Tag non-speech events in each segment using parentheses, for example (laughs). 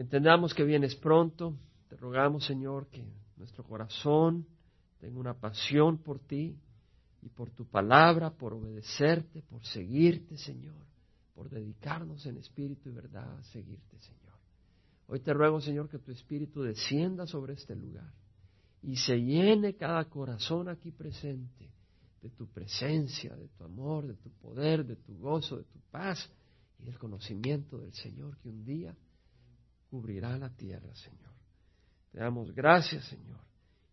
entendamos que vienes pronto. Te rogamos, Señor, que nuestro corazón tenga una pasión por ti y por tu palabra, por obedecerte, por seguirte, Señor, por dedicarnos en espíritu y verdad a seguirte, Señor. Hoy te ruego, Señor, que tu espíritu descienda sobre este lugar y se llene cada corazón aquí presente de tu presencia, de tu amor, de tu poder, de tu gozo, de tu paz y del conocimiento del Señor que un día cubrirá la tierra, Señor. Te damos gracias, Señor,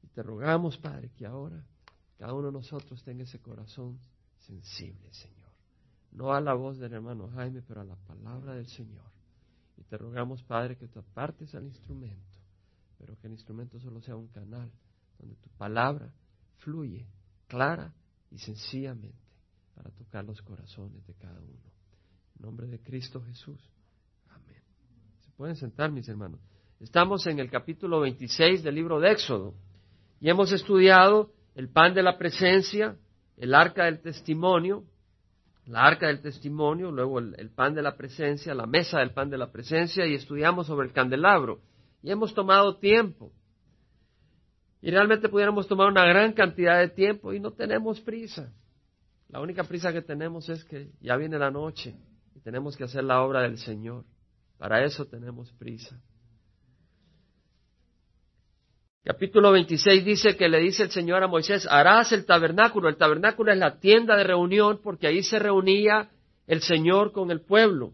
y te rogamos, Padre, que ahora cada uno de nosotros tenga ese corazón sensible, Señor. No a la voz del hermano Jaime, pero a la palabra del Señor. Y te rogamos, Padre, que tú apartes al instrumento, pero que el instrumento solo sea un canal donde tu palabra fluye clara y sencillamente para tocar los corazones de cada uno. En nombre de Cristo Jesús. Pueden sentar, mis hermanos. Estamos en el capítulo 26 del libro de Éxodo y hemos estudiado el pan de la presencia, el arca del testimonio, la arca del testimonio, luego el, pan de la presencia, la mesa del pan de la presencia y estudiamos sobre el candelabro. Y hemos tomado tiempo. Y realmente pudiéramos tomar una gran cantidad de tiempo y no tenemos prisa. La única prisa que tenemos es que ya viene la noche y tenemos que hacer la obra del Señor. Para eso tenemos prisa. Capítulo 26 dice que le dice el Señor a Moisés, harás el tabernáculo. El tabernáculo es la tienda de reunión porque ahí se reunía el Señor con el pueblo,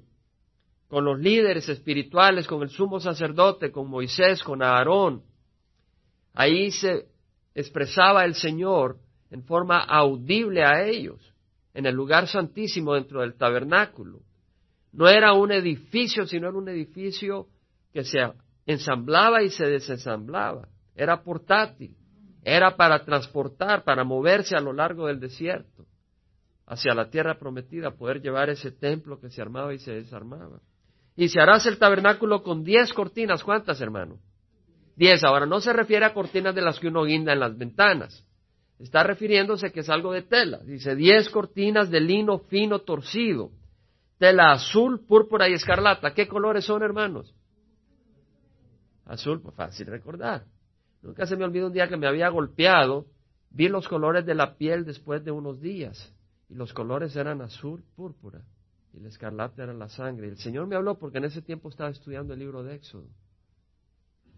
con los líderes espirituales, con el sumo sacerdote, con Moisés, con Aarón. Ahí se expresaba el Señor en forma audible a ellos, en el lugar santísimo dentro del tabernáculo. No era un edificio, sino era un edificio que se ensamblaba y se desensamblaba era portátil, era para transportar, para moverse a lo largo del desierto hacia la tierra prometida, poder llevar ese templo que se armaba y se desarmaba. Y se harás el tabernáculo con diez cortinas, ¿cuántas, hermano? Diez. Ahora, no se refiere a cortinas de las que uno guinda en las ventanas. Está refiriéndose que es algo de tela. Dice diez cortinas de lino fino torcido, tela azul, púrpura y escarlata. ¿Qué colores son, hermanos? Azul, pues fácil recordar. Nunca se me olvidó un día que me había golpeado, vi los colores de la piel después de unos días, y los colores eran azul, púrpura, y el escarlata era la sangre. El Señor me habló porque en ese tiempo estaba estudiando el libro de Éxodo,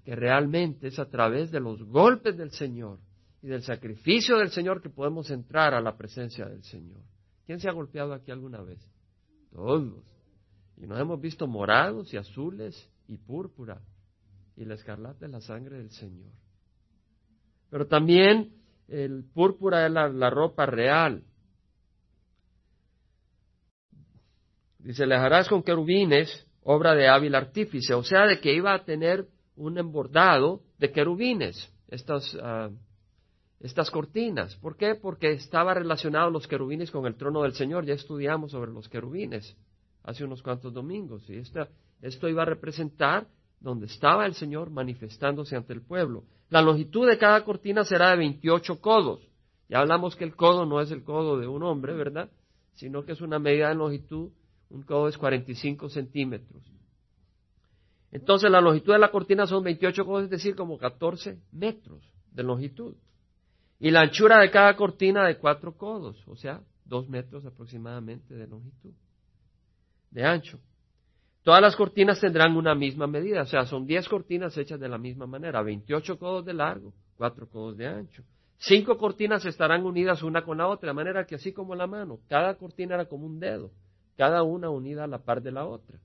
que realmente es a través de los golpes del Señor y del sacrificio del Señor que podemos entrar a la presencia del Señor. ¿Quién se ha golpeado aquí alguna vez? Todos. Y nos hemos visto morados y azules y púrpura. Y la escarlata es la sangre del Señor. Pero también el púrpura es la, ropa real. Dice, le harás con querubines, obra de hábil artífice, o sea, de que iba a tener un embordado de querubines, estas, ah, estas cortinas. ¿Por qué? Porque estaba relacionado los querubines con el trono del Señor. Ya estudiamos sobre los querubines hace unos cuantos domingos. Y esto iba a representar donde estaba el Señor manifestándose ante el pueblo. La longitud de cada cortina será de 28 codos. Ya hablamos que el codo no es el codo de un hombre, ¿verdad? Sino que es una medida de longitud. Un codo es 45 centímetros. Entonces la longitud de la cortina son 28 codos, es decir, como 14 metros de longitud. Y la anchura de cada cortina de 4 codos, o sea, 2 metros aproximadamente de longitud, de ancho. Todas las cortinas tendrán una misma medida, o sea, son 10 cortinas hechas de la misma manera, 28 codos de largo, 4 codos de ancho. Cinco cortinas estarán unidas una con la otra, de manera que así como la mano, cada cortina era como un dedo, cada una unida a la par de la otra.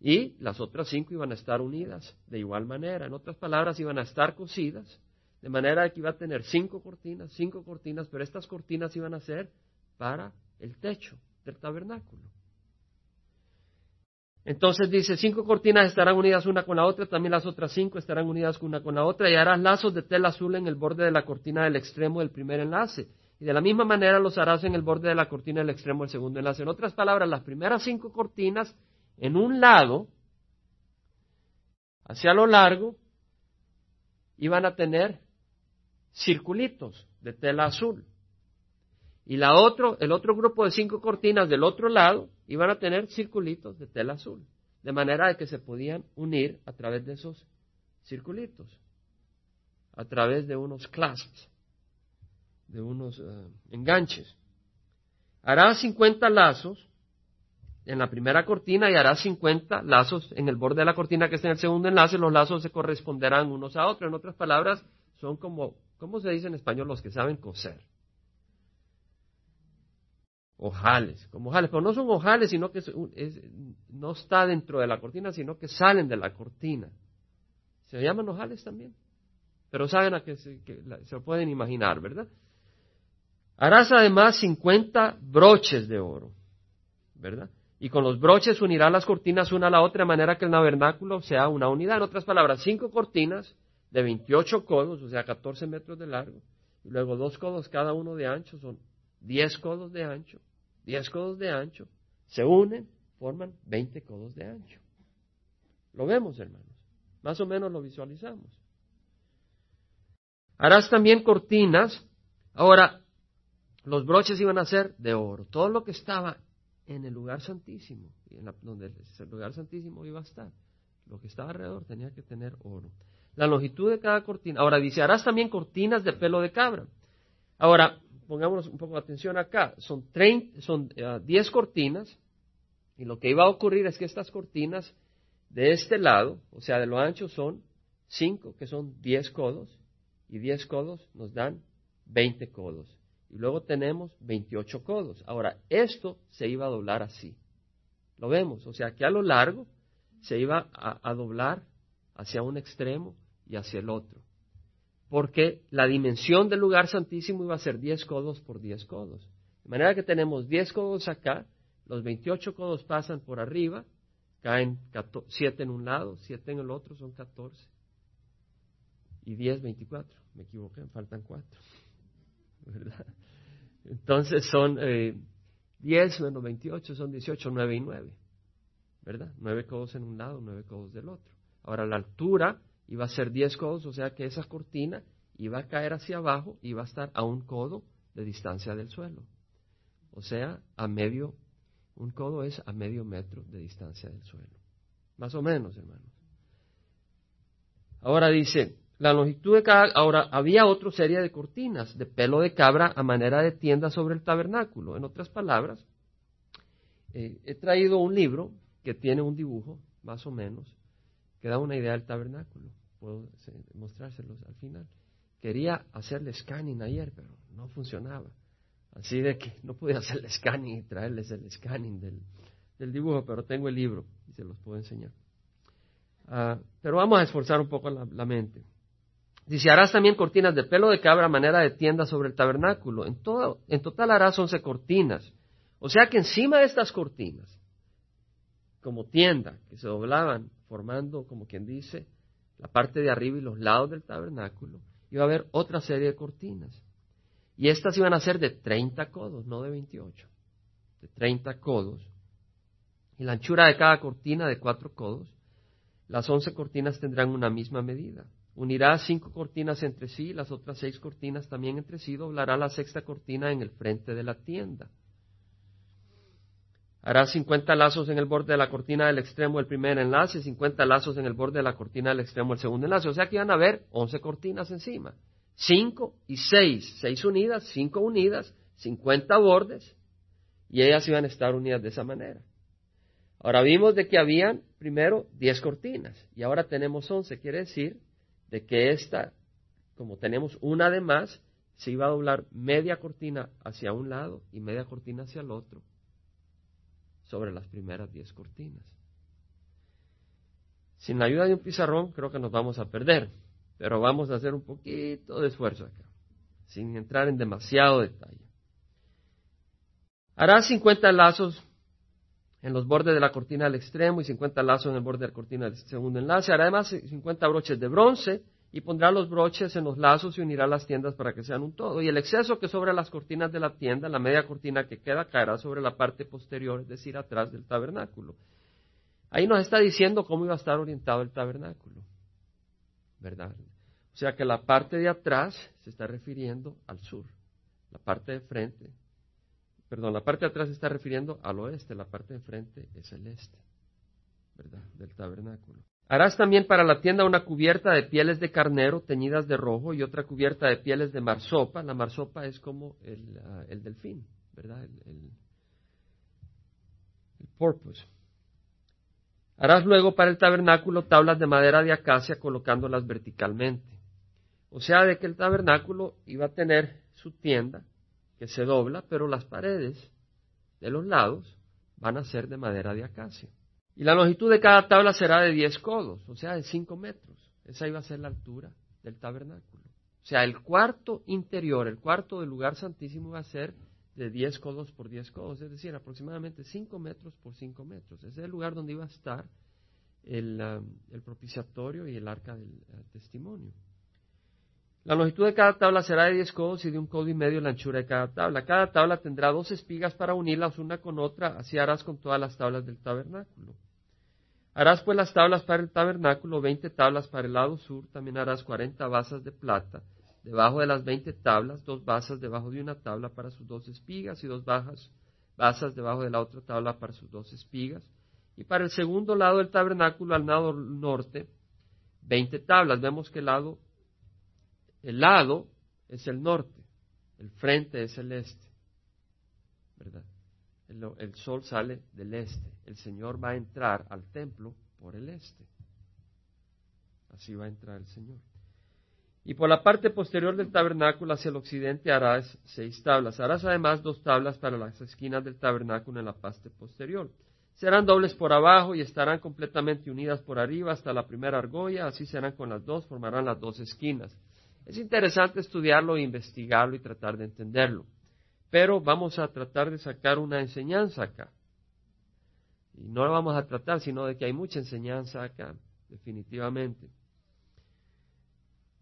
Y las otras cinco iban a estar unidas de igual manera, en otras palabras, iban a estar cosidas, de manera que iba a tener cinco cortinas, cinco cortinas, pero estas cortinas iban a ser para el techo del tabernáculo. Entonces dice, cinco cortinas estarán unidas una con la otra, también las otras cinco estarán unidas una con la otra, y harás lazos de tela azul en el borde de la cortina del extremo del primer enlace. Y de la misma manera los harás en el borde de la cortina del extremo del segundo enlace. En otras palabras, las primeras cinco cortinas en un lado, hacia lo largo, iban a tener circulitos de tela azul. Y la otro, el otro grupo de cinco cortinas del otro lado iban a tener circulitos de tela azul. de manera de que se podían unir a través de esos circulitos, a través de unos clasps, de unos eh, enganches. Hará 50 lazos en la primera cortina y hará 50 lazos en el borde de la cortina que está en el segundo enlace. Los lazos se corresponderán unos a otros. En otras palabras, son como, ¿cómo se dice en español? Los que saben coser. Ojales, como ojales, pero no son ojales, sino que no está dentro de la cortina, sino que salen de la cortina. Se llaman ojales también, pero saben a que se, pueden imaginar, ¿verdad? Harás además 50 broches de oro, ¿verdad? Y con los broches unirá las cortinas una a la otra de manera que el tabernáculo sea una unidad. En otras palabras, cinco cortinas de 28 codos, o sea, 14 metros de largo, y luego dos codos cada uno de ancho, son 10 codos de ancho, 10 codos de ancho, se unen, forman 20 codos de ancho. Lo vemos, hermanos. Más o menos lo visualizamos. Harás también cortinas. Ahora, los broches iban a ser de oro. Todo lo que estaba en el lugar santísimo, en donde el lugar santísimo iba a estar. Lo que estaba alrededor tenía que tener oro. La longitud de cada cortina. Ahora dice, harás también cortinas de pelo de cabra. Ahora, pongámonos un poco de atención acá. Son, son 10 eh, cortinas y lo que iba a ocurrir es que estas cortinas de este lado, o sea, de lo ancho son 5, que son 10 codos, y 10 codos nos dan 20 codos y luego tenemos 28 codos. Ahora, esto se iba a doblar así. Lo vemos, o sea que a lo largo se iba a, doblar hacia un extremo y hacia el otro. Porque la dimensión del lugar santísimo iba a ser 10 codos por 10 codos. De manera que tenemos 10 codos acá, los 28 codos pasan por arriba, caen 7 en un lado, 7 en el otro, son 14. Y 10, 24. Me equivoqué, faltan 4. (laughs) Entonces son eh, 10 menos 28, son 18, 9 y 9. ¿Verdad? 9 codos en un lado, 9 codos del otro. Ahora la altura iba a ser 10 codos, o sea que esa cortina iba a caer hacia abajo y iba a estar a un codo de distancia del suelo. O sea, a medio, un codo es a medio metro de distancia del suelo. Más o menos, hermanos. Ahora dice, la longitud de cada... Ahora, había otra serie de cortinas de pelo de cabra a manera de tienda sobre el tabernáculo. En otras palabras, eh, he traído un libro que tiene un dibujo, más o menos, que da una idea del tabernáculo. Puedo mostrárselos al final. Quería hacerle scanning ayer, pero no funcionaba. Así de que no pude hacerle scanning y traerles el scanning del, dibujo, pero tengo el libro y se los puedo enseñar. Ah, pero vamos a esforzar un poco la mente. Dice, harás también cortinas de pelo de cabra manera de tienda sobre el tabernáculo. En, todo, en total harás once cortinas. O sea que encima de estas cortinas, como tienda, que se doblaban formando, como quien dice, la parte de arriba y los lados del tabernáculo, iba a haber otra serie de cortinas. Y estas iban a ser de 30 codos, no de 28, de 30 codos. Y la anchura de cada cortina de cuatro codos. Las once cortinas tendrán una misma medida. Unirá cinco cortinas entre sí, las otras seis cortinas también entre sí, doblará la sexta cortina en el frente de la tienda. Hará cincuenta lazos en el borde de la cortina del extremo del primer enlace, cincuenta lazos en el borde de la cortina del extremo del segundo enlace. O sea que van a haber once cortinas encima. Cinco y seis, seis unidas, cinco unidas, cincuenta bordes, y ellas iban a estar unidas de esa manera. Ahora vimos de que habían primero diez cortinas, y ahora tenemos once, quiere decir de que esta, como tenemos una de más, se iba a doblar media cortina hacia un lado y media cortina hacia el otro sobre las primeras diez cortinas. Sin la ayuda de un pizarrón creo que nos vamos a perder, pero vamos a hacer un poquito de esfuerzo acá, sin entrar en demasiado detalle. Hará 50 lazos en los bordes de la cortina del extremo y 50 lazos en el borde de la cortina del segundo enlace. Hará además 50 broches de bronce y pondrá los broches en los lazos y unirá las tiendas para que sean un todo. Y el exceso que sobre las cortinas de la tienda, la media cortina que queda, caerá sobre la parte posterior, es decir, atrás del tabernáculo. Ahí nos está diciendo cómo iba a estar orientado el tabernáculo. ¿Verdad? O sea que la parte de atrás se está refiriendo al sur, la parte de frente Perdón, la parte de atrás se está refiriendo al oeste, la parte de frente es el este. ¿verdad? Del tabernáculo. Harás también para la tienda una cubierta de pieles de carnero teñidas de rojo y otra cubierta de pieles de marsopa. La marsopa es como el, ah, delfín, ¿verdad? El, el, porpoise. Harás luego para el tabernáculo tablas de madera de acacia colocándolas verticalmente. O sea, de que el tabernáculo iba a tener su tienda que se dobla, pero las paredes de los lados van a ser de madera de acacia. Y la longitud de cada tabla será de 10 codos, o sea, de 5 metros. Esa iba a ser la altura del tabernáculo. O sea, el cuarto interior, el cuarto del lugar santísimo va a ser de 10 codos por 10 codos, es decir, aproximadamente 5 metros por 5 metros. Ese es el lugar donde iba a estar el, um, propiciatorio y el arca del uh, testimonio. La longitud de cada tabla será de 10 codos y de un codo y medio la anchura de cada tabla. Cada tabla tendrá dos espigas para unirlas una con otra, así harás con todas las tablas del tabernáculo. Harás pues las tablas para el tabernáculo, veinte tablas para el lado sur, también harás cuarenta basas de plata, debajo de las veinte tablas, dos basas debajo de una tabla para sus dos espigas y dos bajas, basas debajo de la otra tabla para sus dos espigas. Y para el segundo lado del tabernáculo, al lado norte, veinte tablas. Vemos que el lado el lado es el norte, el frente es el este, ¿verdad? El, sol sale del este, el Señor va a entrar al templo por el este. Así va a entrar el Señor. Y por la parte posterior del tabernáculo hacia el occidente harás seis tablas. Harás además dos tablas para las esquinas del tabernáculo en la parte posterior. Serán dobles por abajo y estarán completamente unidas por arriba hasta la primera argolla. Así serán con las dos, formarán las dos esquinas. Es interesante estudiarlo, investigarlo y tratar de entenderlo. Pero vamos a tratar de sacar una enseñanza acá. Y no la vamos a tratar, sino de que hay mucha enseñanza acá, definitivamente.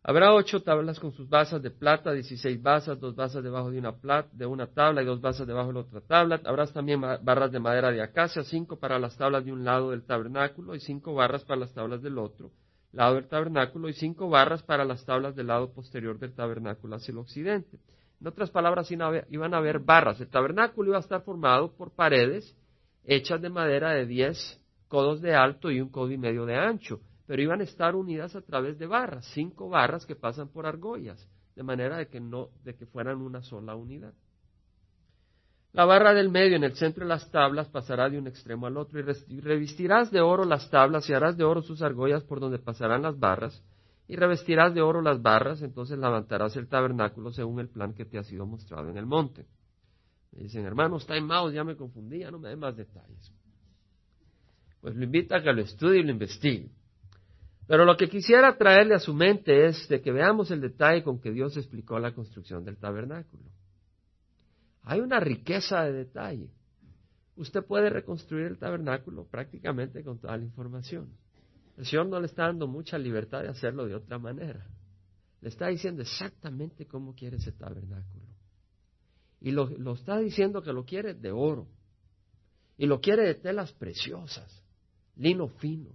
Habrá ocho tablas con sus basas de plata, dieciséis basas, dos basas debajo de una, de una tabla y dos basas debajo de la otra tabla. Habrá también barras de madera de acacia, cinco para las tablas de un lado del tabernáculo y cinco barras para las tablas del otro lado del tabernáculo y cinco barras para las tablas del lado posterior del tabernáculo hacia el occidente. En otras palabras, iban a haber barras. El tabernáculo iba a estar formado por paredes hechas de madera de diez codos de alto y un codo y medio de ancho, pero iban a estar unidas a través de barras, cinco barras que pasan por argollas, de manera de que no, de que fueran una sola unidad. La barra del medio en el centro de las tablas pasará de un extremo al otro y revestirás de oro las tablas y harás de oro sus argollas por donde pasarán las barras y revestirás de oro las barras, entonces levantarás el tabernáculo según el plan que te ha sido mostrado en el monte. Me dicen, hermano, está en mouse, ya me confundí, ya no me den más detalles. Pues lo invita a que lo estudie y lo investigue. Pero lo que quisiera traerle a su mente es de que veamos el detalle con que Dios explicó la construcción del tabernáculo. Hay una riqueza de detalle. Usted puede reconstruir el tabernáculo prácticamente con toda la información. El Señor no le está dando mucha libertad de hacerlo de otra manera. Le está diciendo exactamente cómo quiere ese tabernáculo. Y lo, está diciendo que lo quiere de oro. Y lo quiere de telas preciosas, lino fino,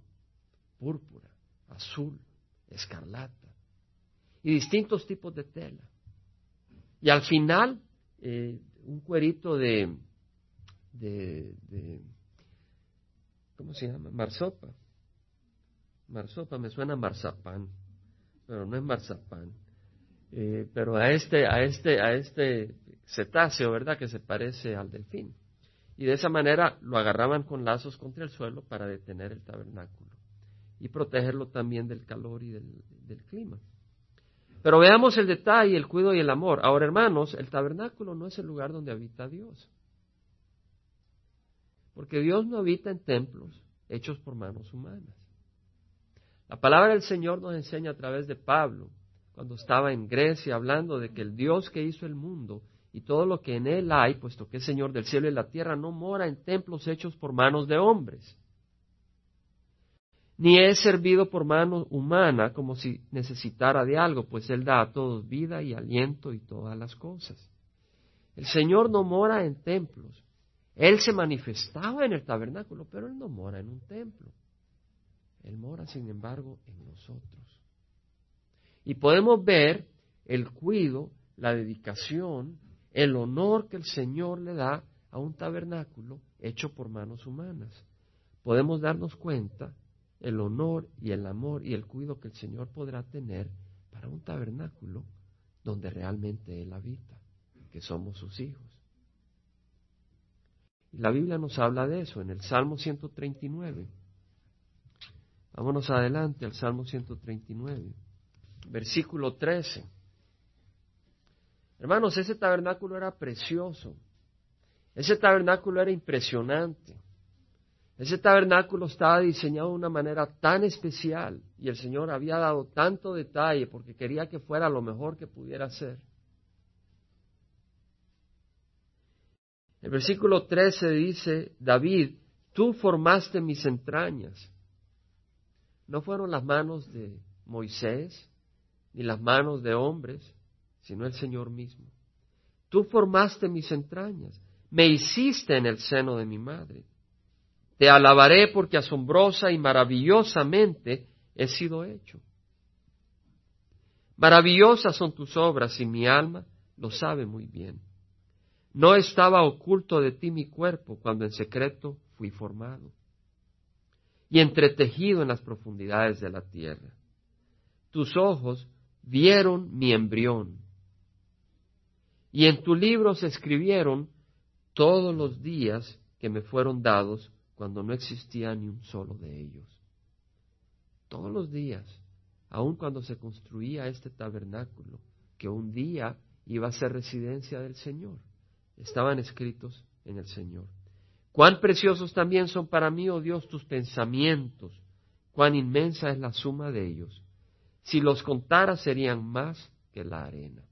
púrpura, azul, escarlata y distintos tipos de tela. Y al final eh, un cuerito de, de, ¿cómo se llama? Marsopa. Marsopa me suena marzapán, pero no es marzapán. Eh, pero a este, a este, a este cetáceo, ¿verdad? Que se parece al delfín. Y de esa manera lo agarraban con lazos contra el suelo para detener el tabernáculo y protegerlo también del calor y del clima. Pero veamos el detalle, el cuidado y el amor. Ahora, hermanos, el tabernáculo no es el lugar donde habita Dios. Porque Dios no habita en templos hechos por manos humanas. La palabra del Señor nos enseña a través de Pablo, cuando estaba en Grecia, hablando de que el Dios que hizo el mundo y todo lo que en él hay, puesto que es Señor del cielo y la tierra, no mora en templos hechos por manos de hombres ni es servido por mano humana como si necesitara de algo, pues Él da a todos vida y aliento y todas las cosas. El Señor no mora en templos. Él se manifestaba en el tabernáculo, pero Él no mora en un templo. Él mora, sin embargo, en nosotros. Y podemos ver el cuido, la dedicación, el honor que el Señor le da a un tabernáculo hecho por manos humanas. podemos darnos cuenta el honor y el amor y el cuidado que el Señor podrá tener para un tabernáculo donde realmente Él habita, que somos sus hijos. Y la Biblia nos habla de eso en el Salmo 139. Vámonos adelante al Salmo 139, versículo 13. Hermanos, ese tabernáculo era precioso. Ese tabernáculo era impresionante. Ese tabernáculo estaba diseñado de una manera tan especial y el Señor había dado tanto detalle porque quería que fuera lo mejor que pudiera ser. El versículo 13 dice, David, tú formaste mis entrañas. No fueron las manos de Moisés ni las manos de hombres, sino el Señor mismo. Tú formaste mis entrañas, me hiciste en el seno de mi madre. Te alabaré porque asombrosa y maravillosamente he sido hecho. Maravillosas son tus obras y mi alma lo sabe muy bien. No estaba oculto de ti mi cuerpo cuando en secreto fui formado y entretejido en las profundidades de la tierra. Tus ojos vieron mi embrión y en tu libro se escribieron todos los días que me fueron dados cuando no existía ni un solo de ellos. Todos los días, aun cuando se construía este tabernáculo, que un día iba a ser residencia del Señor, estaban escritos en el Señor. Cuán preciosos también son para mí, oh Dios, tus pensamientos, cuán inmensa es la suma de ellos. Si los contara serían más que la arena.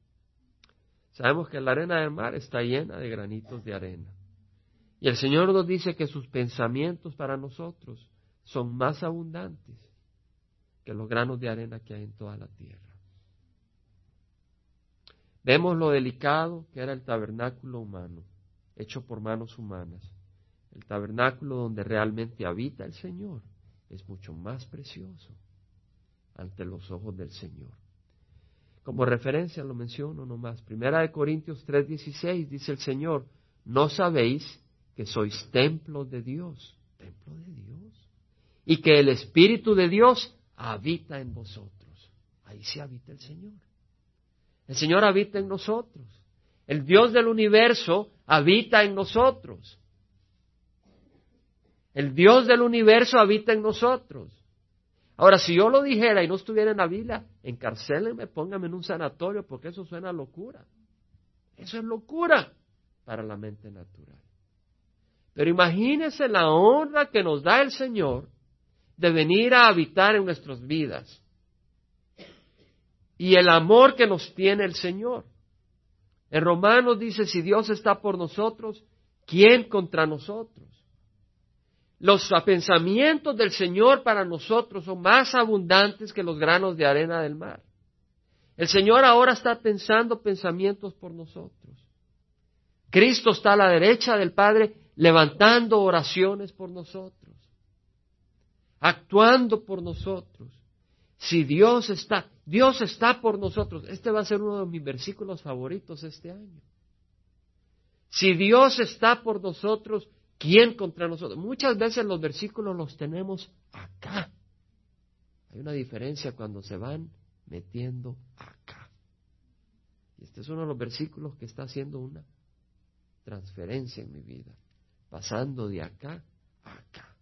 Sabemos que la arena del mar está llena de granitos de arena. Y el Señor nos dice que sus pensamientos para nosotros son más abundantes que los granos de arena que hay en toda la tierra. Vemos lo delicado que era el tabernáculo humano, hecho por manos humanas. El tabernáculo donde realmente habita el Señor es mucho más precioso ante los ojos del Señor. Como referencia lo menciono nomás. Primera de Corintios 3:16 dice el Señor, ¿no sabéis que sois templo de Dios, templo de Dios, y que el Espíritu de Dios habita en vosotros. Ahí se habita el Señor. El Señor habita en nosotros. El Dios del universo habita en nosotros. El Dios del universo habita en nosotros. Ahora, si yo lo dijera y no estuviera en la Biblia, encarcélenme, pónganme en un sanatorio, porque eso suena a locura. Eso es locura para la mente natural. Pero imagínese la honra que nos da el Señor de venir a habitar en nuestras vidas. Y el amor que nos tiene el Señor. En Romanos dice, si Dios está por nosotros, ¿quién contra nosotros? Los pensamientos del Señor para nosotros son más abundantes que los granos de arena del mar. El Señor ahora está pensando pensamientos por nosotros. Cristo está a la derecha del Padre levantando oraciones por nosotros, actuando por nosotros. Si Dios está, Dios está por nosotros. Este va a ser uno de mis versículos favoritos este año. Si Dios está por nosotros, ¿quién contra nosotros? Muchas veces los versículos los tenemos acá. Hay una diferencia cuando se van metiendo acá. Este es uno de los versículos que está haciendo una transferencia en mi vida pasando de acá a acá.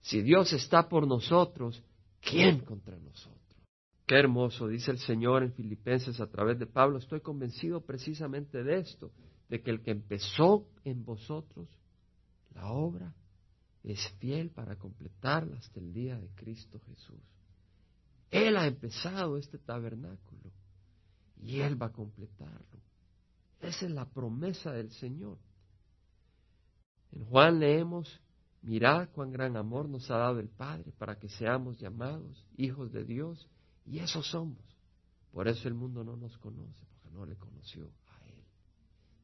Si Dios está por nosotros, ¿quién contra nosotros? Qué hermoso, dice el Señor en Filipenses a través de Pablo. Estoy convencido precisamente de esto, de que el que empezó en vosotros la obra es fiel para completarla hasta el día de Cristo Jesús. Él ha empezado este tabernáculo y Él va a completarlo. Esa es la promesa del Señor. En Juan leemos, mirad cuán gran amor nos ha dado el Padre para que seamos llamados hijos de Dios, y eso somos. Por eso el mundo no nos conoce, porque no le conoció.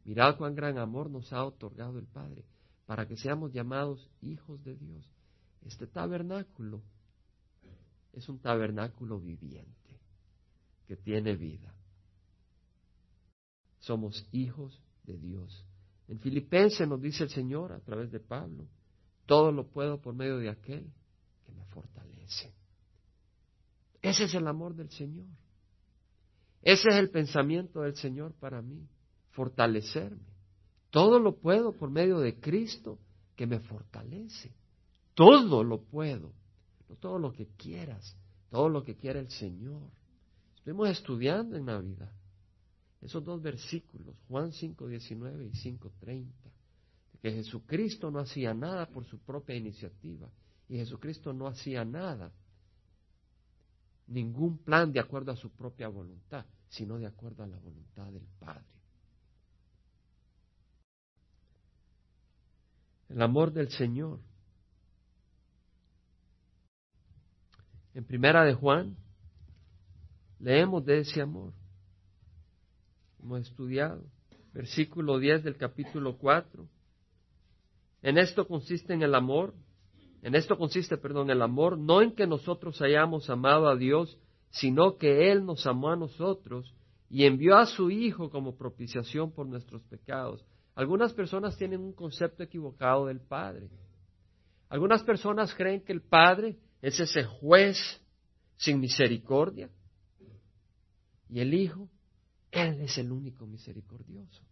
Mirad cuán gran amor nos ha otorgado el Padre para que seamos llamados hijos de Dios. Este tabernáculo es un tabernáculo viviente que tiene vida. Somos hijos de Dios en Filipenses nos dice el Señor a través de Pablo, todo lo puedo por medio de aquel que me fortalece. Ese es el amor del Señor. Ese es el pensamiento del Señor para mí, fortalecerme. Todo lo puedo por medio de Cristo que me fortalece. Todo lo puedo, no todo lo que quieras, todo lo que quiera el Señor. Estuvimos estudiando en Navidad esos dos versículos, Juan 5.19 y 5.30, que Jesucristo no hacía nada por su propia iniciativa y Jesucristo no hacía nada, ningún plan de acuerdo a su propia voluntad, sino de acuerdo a la voluntad del Padre. El amor del Señor. En primera de Juan leemos de ese amor. Hemos estudiado. Versículo 10 del capítulo 4. En esto consiste en el amor, en esto consiste, perdón, el amor, no en que nosotros hayamos amado a Dios, sino que Él nos amó a nosotros y envió a su Hijo como propiciación por nuestros pecados. Algunas personas tienen un concepto equivocado del Padre. Algunas personas creen que el Padre es ese juez sin misericordia y el Hijo, Él es el único misericordioso.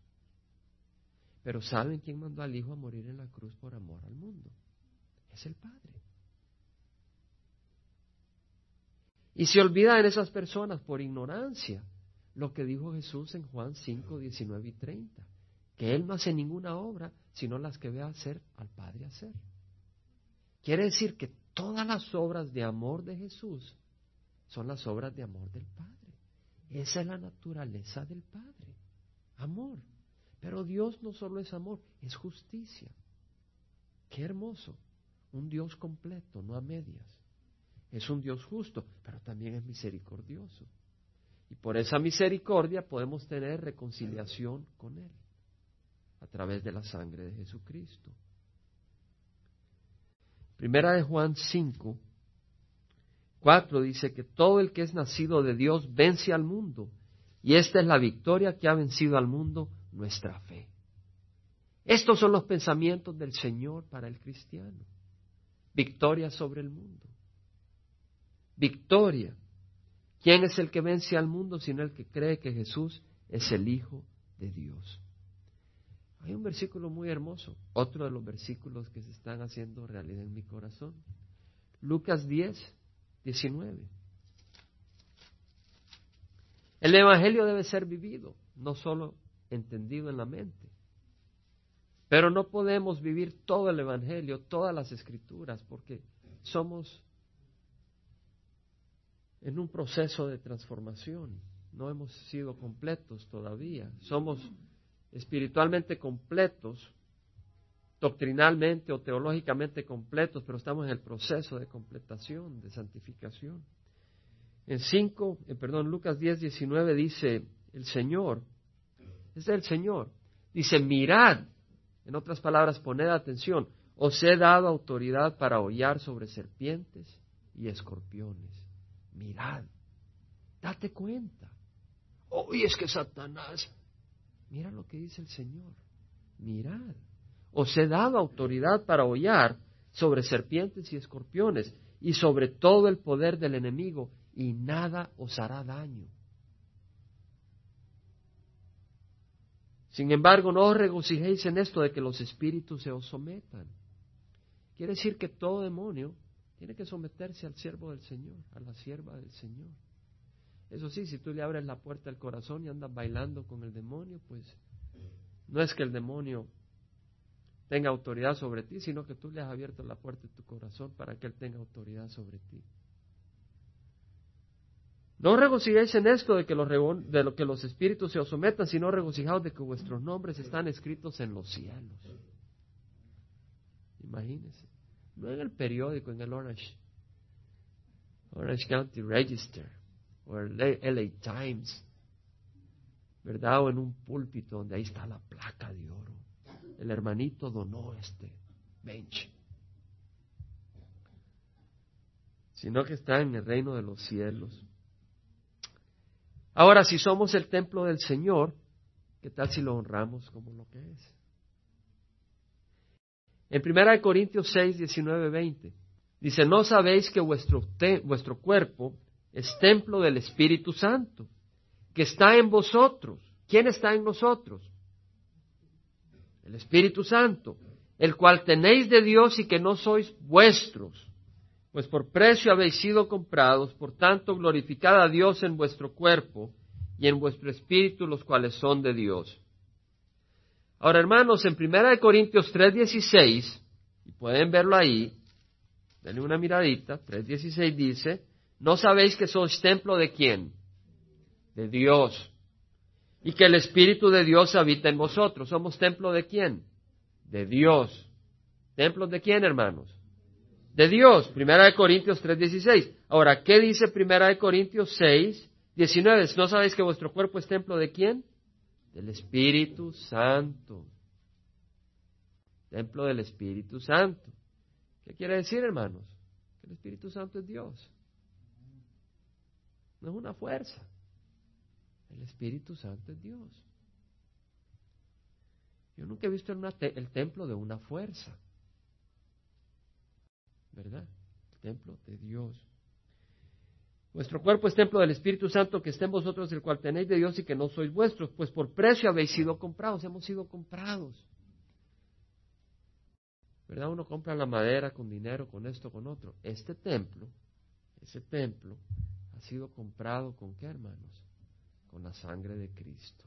Pero ¿saben quién mandó al Hijo a morir en la cruz por amor al mundo? Es el Padre. Y se olvidan esas personas por ignorancia lo que dijo Jesús en Juan 5, 19 y 30, que Él no hace ninguna obra sino las que ve hacer al Padre hacer. Quiere decir que todas las obras de amor de Jesús son las obras de amor del Padre. Esa es la naturaleza del Padre, amor. Pero Dios no solo es amor, es justicia. Qué hermoso. Un Dios completo, no a medias. Es un Dios justo, pero también es misericordioso. Y por esa misericordia podemos tener reconciliación con Él a través de la sangre de Jesucristo. Primera de Juan 5, 4 dice que todo el que es nacido de Dios vence al mundo. Y esta es la victoria que ha vencido al mundo, nuestra fe. Estos son los pensamientos del Señor para el cristiano. Victoria sobre el mundo. Victoria. ¿Quién es el que vence al mundo sino el que cree que Jesús es el Hijo de Dios? Hay un versículo muy hermoso, otro de los versículos que se están haciendo realidad en mi corazón. Lucas 10, 19. El Evangelio debe ser vivido, no solo entendido en la mente. Pero no podemos vivir todo el Evangelio, todas las escrituras, porque somos en un proceso de transformación. No hemos sido completos todavía. Somos espiritualmente completos, doctrinalmente o teológicamente completos, pero estamos en el proceso de completación, de santificación. En 5, eh, perdón, Lucas 10, 19 dice el Señor, es el Señor, dice, mirad, en otras palabras, poned atención, os he dado autoridad para hollar sobre serpientes y escorpiones. Mirad, date cuenta. Hoy es que Satanás Mira lo que dice el Señor. Mirad, os he dado autoridad para hollar sobre serpientes y escorpiones y sobre todo el poder del enemigo y nada os hará daño. Sin embargo, no os regocijéis en esto de que los espíritus se os sometan. Quiere decir que todo demonio tiene que someterse al siervo del Señor, a la sierva del Señor. Eso sí, si tú le abres la puerta del corazón y andas bailando con el demonio, pues no es que el demonio tenga autoridad sobre ti, sino que tú le has abierto la puerta de tu corazón para que él tenga autoridad sobre ti. No regocijéis en esto de que, los, de lo que los espíritus se os sometan, sino regocijaos de que vuestros nombres están escritos en los cielos. Imagínense. No en el periódico, en el Orange, Orange County Register o el LA Times, ¿verdad? O en un púlpito donde ahí está la placa de oro. El hermanito donó este bench. Sino que está en el reino de los cielos. Ahora, si somos el templo del Señor, ¿qué tal si lo honramos como lo que es? En 1 Corintios 6, 19, 20. Dice, ¿no sabéis que vuestro, vuestro cuerpo es templo del Espíritu Santo, que está en vosotros? ¿Quién está en nosotros? El Espíritu Santo, el cual tenéis de Dios y que no sois vuestros, pues por precio habéis sido comprados, por tanto glorificad a Dios en vuestro cuerpo y en vuestro espíritu, los cuales son de Dios. Ahora, hermanos, en 1 Corintios 3:16, y pueden verlo ahí, denle una miradita, 3:16 dice, ¿no sabéis que sois templo de quién? De Dios. Y que el Espíritu de Dios habita en vosotros. ¿Somos templo de quién? De Dios. ¿Templos de quién, hermanos? De Dios. Primera de Corintios 3:16. Ahora, ¿qué dice Primera de Corintios 6:19? ¿No sabéis que vuestro cuerpo es templo de quién? Del Espíritu Santo. Templo del Espíritu Santo. ¿Qué quiere decir, hermanos? Que el Espíritu Santo es Dios. No es una fuerza. El Espíritu Santo es Dios. Yo nunca he visto el templo de una fuerza. ¿Verdad? El templo de Dios. Vuestro cuerpo es templo del Espíritu Santo que está en vosotros, el cual tenéis de Dios y que no sois vuestros, pues por precio habéis sido comprados, hemos sido comprados. ¿Verdad? Uno compra la madera con dinero, con esto, con otro. Este templo, ese templo, ha sido comprado con qué, hermanos? Con la sangre de Cristo.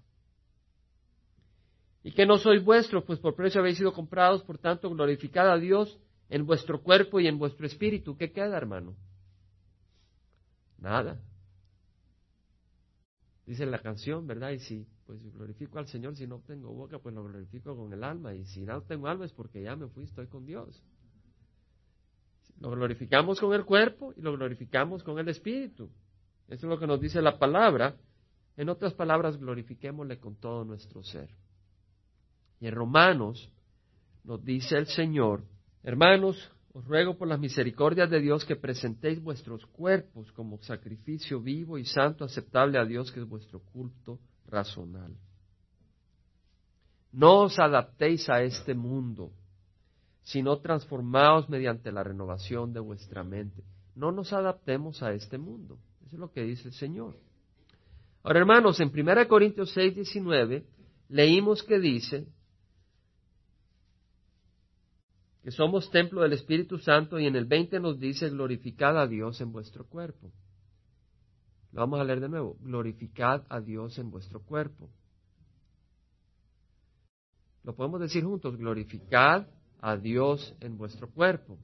Y que no sois vuestros, pues por precio habéis sido comprados, por tanto glorificad a Dios en vuestro cuerpo y en vuestro espíritu. ¿Qué queda, hermano? Nada. Dice la canción, ¿verdad? Y si pues glorifico al Señor, si no tengo boca, pues lo glorifico con el alma. Y si no tengo alma es porque ya me fui, estoy con Dios. Lo glorificamos con el cuerpo y lo glorificamos con el espíritu. Eso es lo que nos dice la palabra. En otras palabras, glorifiquémosle con todo nuestro ser. Y en Romanos nos dice el Señor, hermanos, os ruego por las misericordias de Dios que presentéis vuestros cuerpos como sacrificio vivo y santo aceptable a Dios, que es vuestro culto razonal. No os adaptéis a este mundo, sino transformaos mediante la renovación de vuestra mente. No nos adaptemos a este mundo. Eso es lo que dice el Señor. Ahora, hermanos, en 1 Corintios 6, 19, leímos que dice, que somos templo del Espíritu Santo y en el 20 nos dice glorificad a Dios en vuestro cuerpo. Lo vamos a leer de nuevo, glorificad a Dios en vuestro cuerpo. Lo podemos decir juntos, glorificad a Dios en vuestro cuerpo.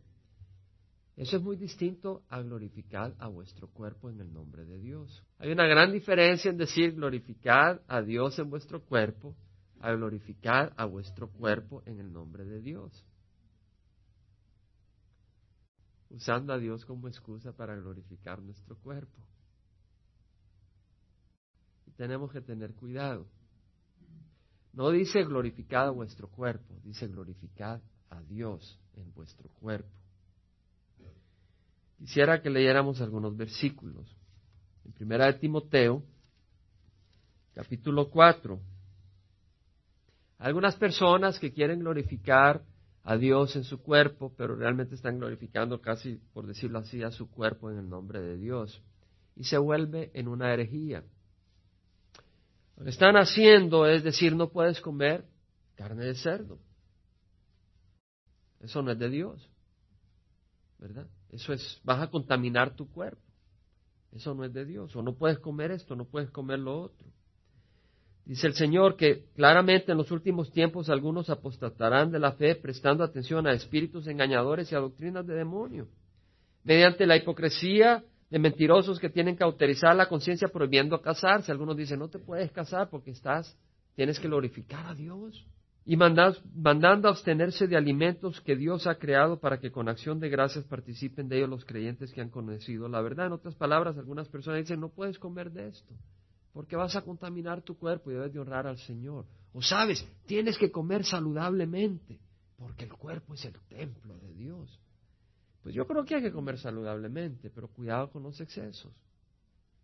Eso es muy distinto a glorificar a vuestro cuerpo en el nombre de Dios. Hay una gran diferencia en decir glorificad a Dios en vuestro cuerpo a glorificar a vuestro cuerpo en el nombre de Dios usando a Dios como excusa para glorificar nuestro cuerpo. Y tenemos que tener cuidado. No dice glorificad a vuestro cuerpo, dice glorificad a Dios en vuestro cuerpo. Quisiera que leyéramos algunos versículos. En primera de Timoteo, capítulo 4. Algunas personas que quieren glorificar a Dios en su cuerpo, pero realmente están glorificando casi, por decirlo así, a su cuerpo en el nombre de Dios. Y se vuelve en una herejía. Lo que están haciendo es decir, no puedes comer carne de cerdo. Eso no es de Dios. ¿Verdad? Eso es, vas a contaminar tu cuerpo. Eso no es de Dios. O no puedes comer esto, no puedes comer lo otro. Dice el Señor que claramente en los últimos tiempos algunos apostatarán de la fe prestando atención a espíritus engañadores y a doctrinas de demonio, mediante la hipocresía de mentirosos que tienen cauterizar la conciencia prohibiendo casarse. Algunos dicen, no te puedes casar porque estás, tienes que glorificar a Dios. Y mandando a abstenerse de alimentos que Dios ha creado para que con acción de gracias participen de ellos los creyentes que han conocido la verdad. En otras palabras, algunas personas dicen, no puedes comer de esto porque vas a contaminar tu cuerpo y debes de honrar al Señor. O sabes, tienes que comer saludablemente, porque el cuerpo es el templo de Dios. Pues yo creo que hay que comer saludablemente, pero cuidado con los excesos,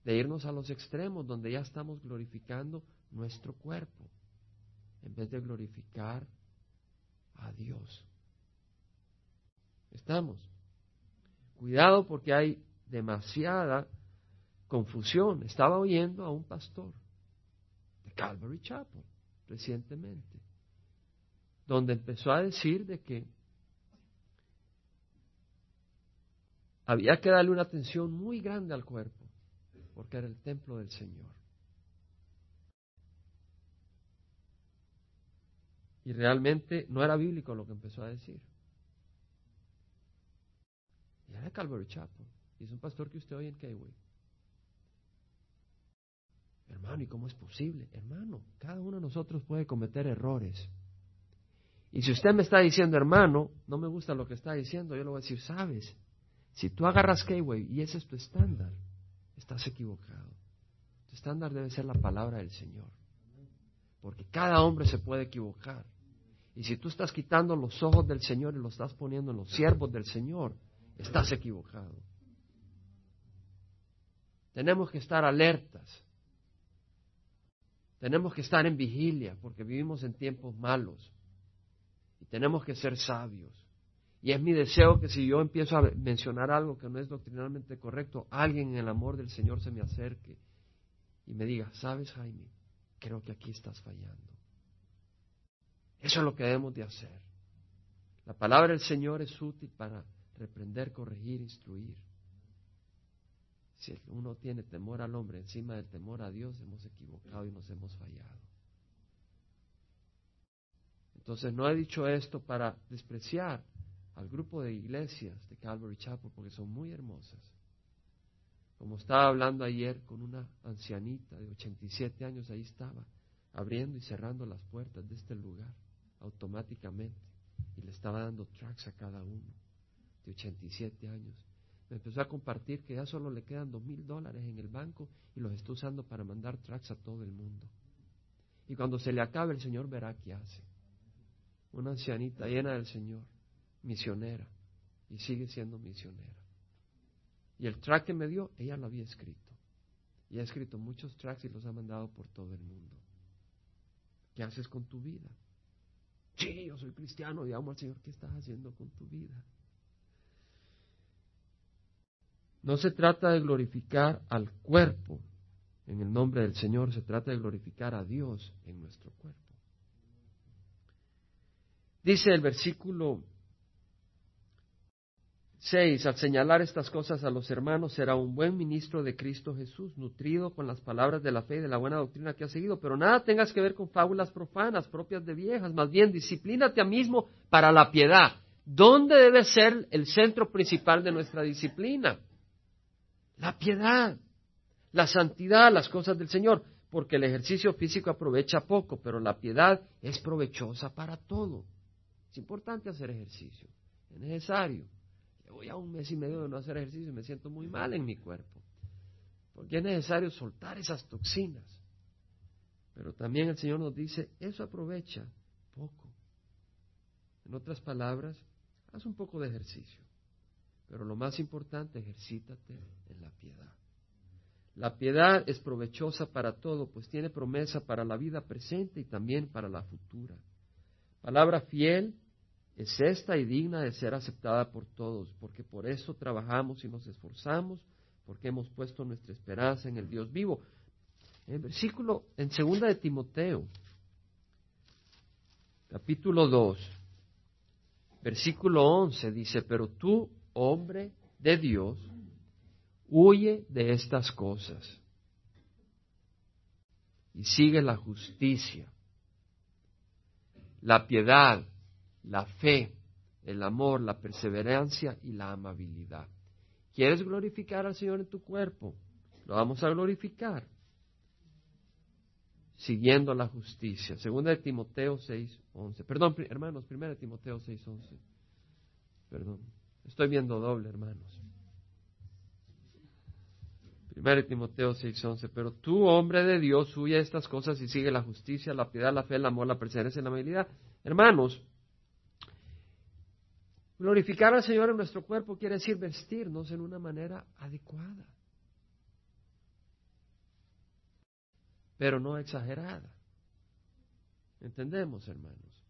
de irnos a los extremos donde ya estamos glorificando nuestro cuerpo, en vez de glorificar a Dios. Estamos. Cuidado porque hay demasiada confusión. Estaba oyendo a un pastor de Calvary Chapel recientemente, donde empezó a decir de que había que darle una atención muy grande al cuerpo, porque era el templo del Señor. Y realmente no era bíblico lo que empezó a decir. Y era Calvary Chapel. Y es un pastor que usted oye en Kayway. Hermano, ¿y cómo es posible? Hermano, cada uno de nosotros puede cometer errores. Y si usted me está diciendo, hermano, no me gusta lo que está diciendo, yo le voy a decir, sabes, si tú agarras Kayway y ese es tu estándar, estás equivocado. Tu estándar debe ser la palabra del Señor. Porque cada hombre se puede equivocar. Y si tú estás quitando los ojos del Señor y los estás poniendo en los siervos del Señor, estás equivocado. Tenemos que estar alertas. Tenemos que estar en vigilia porque vivimos en tiempos malos. Y tenemos que ser sabios. Y es mi deseo que si yo empiezo a mencionar algo que no es doctrinalmente correcto, alguien en el amor del Señor se me acerque y me diga, sabes Jaime, creo que aquí estás fallando. Eso es lo que debemos de hacer. La palabra del Señor es útil para reprender, corregir, instruir. Si uno tiene temor al hombre encima del temor a Dios, hemos equivocado y nos hemos fallado. Entonces no he dicho esto para despreciar al grupo de iglesias de Calvary Chapel porque son muy hermosas. Como estaba hablando ayer con una ancianita de 87 años, ahí estaba, abriendo y cerrando las puertas de este lugar automáticamente y le estaba dando tracks a cada uno de 87 años. Me empezó a compartir que ya solo le quedan dos mil dólares en el banco y los está usando para mandar tracks a todo el mundo. Y cuando se le acabe, el Señor verá qué hace. Una ancianita llena del Señor misionera y sigue siendo misionera. Y el track que me dio, ella lo había escrito. Y ha escrito muchos tracks y los ha mandado por todo el mundo. ¿Qué haces con tu vida? Sí, yo soy cristiano, digamos al Señor, ¿qué estás haciendo con tu vida? No se trata de glorificar al cuerpo en el nombre del Señor, se trata de glorificar a Dios en nuestro cuerpo. Dice el versículo 6. Al señalar estas cosas a los hermanos, será un buen ministro de Cristo Jesús, nutrido con las palabras de la fe y de la buena doctrina que ha seguido. Pero nada tengas que ver con fábulas profanas, propias de viejas. Más bien, disciplínate a mismo para la piedad. ¿Dónde debe ser el centro principal de nuestra disciplina? La piedad, la santidad, las cosas del Señor. Porque el ejercicio físico aprovecha poco, pero la piedad es provechosa para todo. Es importante hacer ejercicio, es necesario voy a un mes y medio de no hacer ejercicio y me siento muy mal en mi cuerpo. Porque es necesario soltar esas toxinas. Pero también el Señor nos dice, eso aprovecha poco. En otras palabras, haz un poco de ejercicio. Pero lo más importante, ejercítate en la piedad. La piedad es provechosa para todo, pues tiene promesa para la vida presente y también para la futura. Palabra fiel es esta y digna de ser aceptada por todos, porque por eso trabajamos y nos esforzamos, porque hemos puesto nuestra esperanza en el Dios vivo. En versículo, en segunda de Timoteo, capítulo 2, versículo 11 dice, pero tú, hombre de Dios, huye de estas cosas y sigue la justicia, la piedad, la fe, el amor, la perseverancia y la amabilidad. ¿Quieres glorificar al Señor en tu cuerpo? Lo vamos a glorificar siguiendo la justicia. Segunda de Timoteo 6, 11. Perdón, hermanos, primera de Timoteo 6, 11. Perdón, estoy viendo doble, hermanos. Primera de Timoteo 6, 11. Pero tú, hombre de Dios, huye estas cosas y sigue la justicia, la piedad, la fe, el amor, la perseverancia y la amabilidad. Hermanos, Glorificar al Señor en nuestro cuerpo quiere decir vestirnos en una manera adecuada, pero no exagerada. ¿Entendemos, hermanos?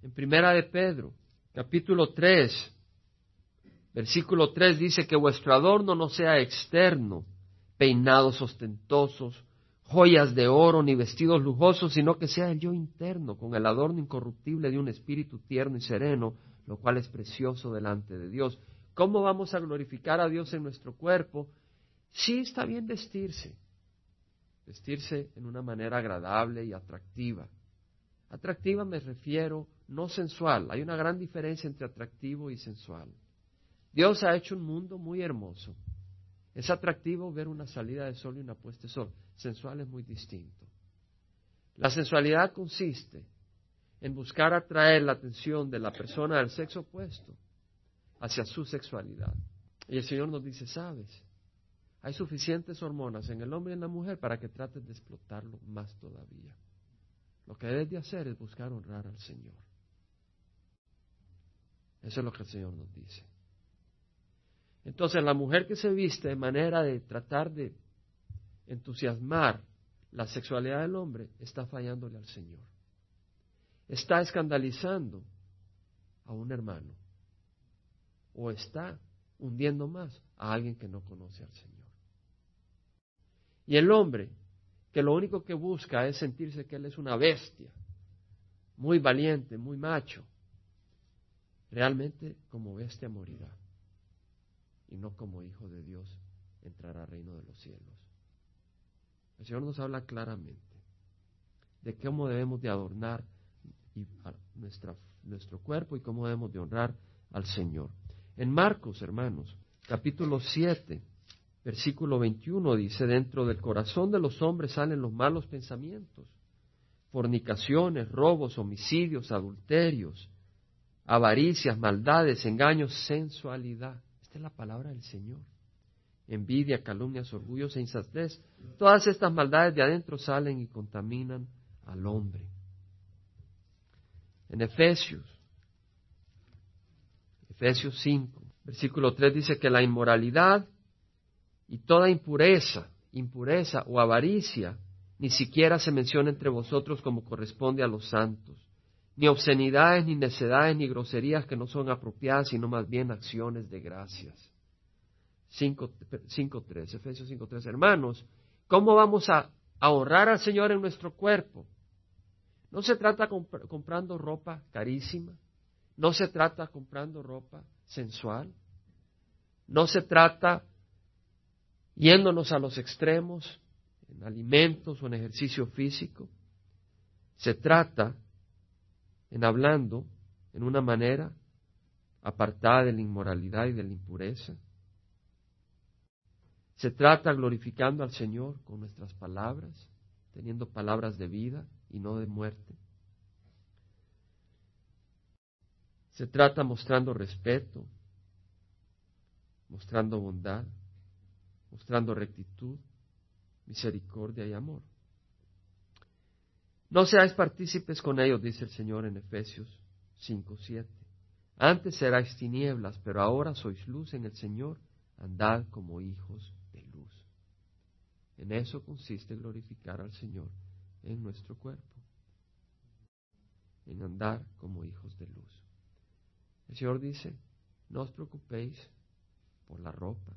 En Primera de Pedro, capítulo 3, Versículo 3 dice que vuestro adorno no sea externo, peinados ostentosos, joyas de oro ni vestidos lujosos, sino que sea el yo interno, con el adorno incorruptible de un espíritu tierno y sereno, lo cual es precioso delante de Dios. ¿Cómo vamos a glorificar a Dios en nuestro cuerpo? Sí está bien vestirse, vestirse en una manera agradable y atractiva. Atractiva me refiero no sensual, hay una gran diferencia entre atractivo y sensual. Dios ha hecho un mundo muy hermoso. Es atractivo ver una salida de sol y una puesta de sol. Sensual es muy distinto. La sensualidad consiste en buscar atraer la atención de la persona del sexo opuesto hacia su sexualidad. Y el Señor nos dice, sabes, hay suficientes hormonas en el hombre y en la mujer para que trates de explotarlo más todavía. Lo que debes de hacer es buscar honrar al Señor. Eso es lo que el Señor nos dice. Entonces la mujer que se viste de manera de tratar de entusiasmar la sexualidad del hombre está fallándole al Señor. Está escandalizando a un hermano o está hundiendo más a alguien que no conoce al Señor. Y el hombre que lo único que busca es sentirse que él es una bestia, muy valiente, muy macho, realmente como bestia morirá y no como hijo de Dios entrará al reino de los cielos. El Señor nos habla claramente de cómo debemos de adornar nuestra, nuestro cuerpo y cómo debemos de honrar al Señor. En Marcos, hermanos, capítulo 7, versículo 21 dice, dentro del corazón de los hombres salen los malos pensamientos, fornicaciones, robos, homicidios, adulterios, avaricias, maldades, engaños, sensualidad esta es la palabra del Señor. Envidia, calumnias, orgullos e insatez. Todas estas maldades de adentro salen y contaminan al hombre. En Efesios, Efesios 5, versículo 3 dice que la inmoralidad y toda impureza, impureza o avaricia, ni siquiera se menciona entre vosotros como corresponde a los santos ni obscenidades, ni necedades, ni groserías que no son apropiadas, sino más bien acciones de gracias. 5.3, Efesios 5.3. Hermanos, ¿cómo vamos a ahorrar al Señor en nuestro cuerpo? No se trata comprando ropa carísima, no se trata comprando ropa sensual, no se trata yéndonos a los extremos en alimentos o en ejercicio físico, se trata en hablando en una manera apartada de la inmoralidad y de la impureza. Se trata glorificando al Señor con nuestras palabras, teniendo palabras de vida y no de muerte. Se trata mostrando respeto, mostrando bondad, mostrando rectitud, misericordia y amor. No seáis partícipes con ellos, dice el Señor en Efesios 5, 7. Antes erais tinieblas, pero ahora sois luz en el Señor, andad como hijos de luz. En eso consiste glorificar al Señor en nuestro cuerpo, en andar como hijos de luz. El Señor dice, no os preocupéis por la ropa,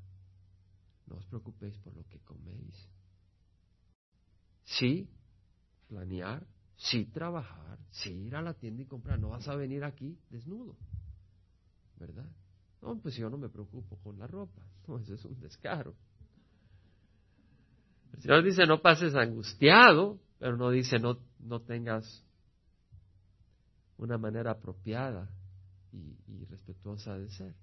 no os preocupéis por lo que coméis. Sí, planear, sí trabajar, sí ir a la tienda y comprar. No vas a venir aquí desnudo, ¿verdad? No, pues yo no me preocupo con la ropa. (laughs) No, eso es un descaro. El Señor dice no pases angustiado, pero no dice no, no tengas una manera apropiada y, y respetuosa de ser.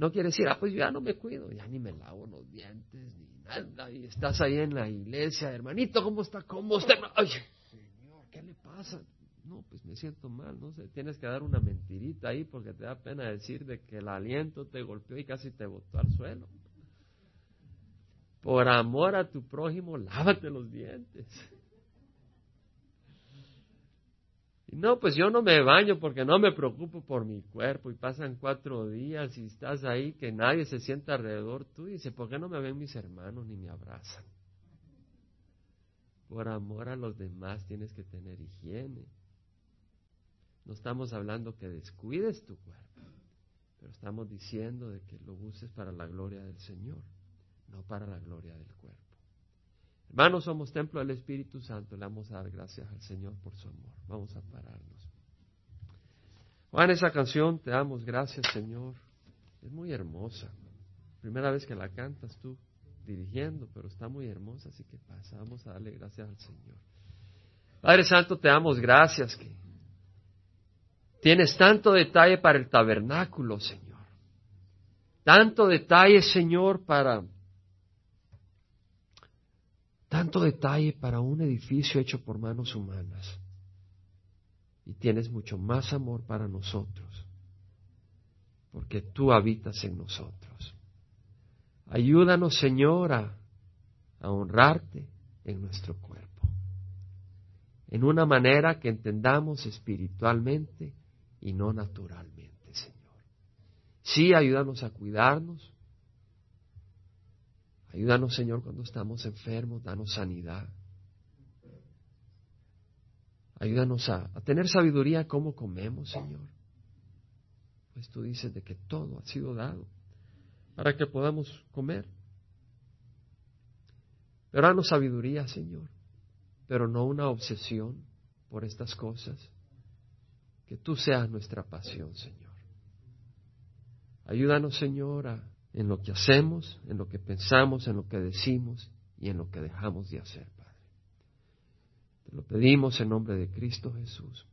No quiere decir, ah, pues ya no me cuido, ya ni me lavo los dientes, ni nada, y estás ahí en la iglesia, hermanito, ¿cómo está? ¿Cómo está? Ay, Señor, ¿qué le pasa? No, pues me siento mal, no sé, tienes que dar una mentirita ahí porque te da pena decir de que el aliento te golpeó y casi te botó al suelo. Por amor a tu prójimo, lávate los dientes. No, pues yo no me baño porque no me preocupo por mi cuerpo y pasan cuatro días y estás ahí que nadie se sienta alrededor tú y dice, ¿por qué no me ven mis hermanos ni me abrazan? Por amor a los demás tienes que tener higiene. No estamos hablando que descuides tu cuerpo, pero estamos diciendo de que lo uses para la gloria del Señor, no para la gloria del cuerpo. Hermanos, somos templo del Espíritu Santo. Le vamos a dar gracias al Señor por su amor. Vamos a pararnos. Juan, esa canción, te damos gracias, Señor. Es muy hermosa. Primera vez que la cantas tú dirigiendo, pero está muy hermosa, así que pasa. Vamos a darle gracias al Señor. Padre Santo, te damos gracias que tienes tanto detalle para el tabernáculo, Señor. Tanto detalle, Señor, para tanto detalle para un edificio hecho por manos humanas. Y tienes mucho más amor para nosotros, porque tú habitas en nosotros. Ayúdanos, Señor, a, honrarte en nuestro cuerpo, en una manera que entendamos espiritualmente y no naturalmente, Señor. Sí, ayúdanos a cuidarnos, Ayúdanos, Señor, cuando estamos enfermos, danos sanidad. Ayúdanos a, tener sabiduría cómo comemos, Señor. Pues tú dices de que todo ha sido dado para que podamos comer. Pero danos sabiduría, Señor, pero no una obsesión por estas cosas. Que tú seas nuestra pasión, Señor. Ayúdanos, Señor, a en lo que hacemos, en lo que pensamos, en lo que decimos y en lo que dejamos de hacer, Padre. Te lo pedimos en nombre de Cristo Jesús.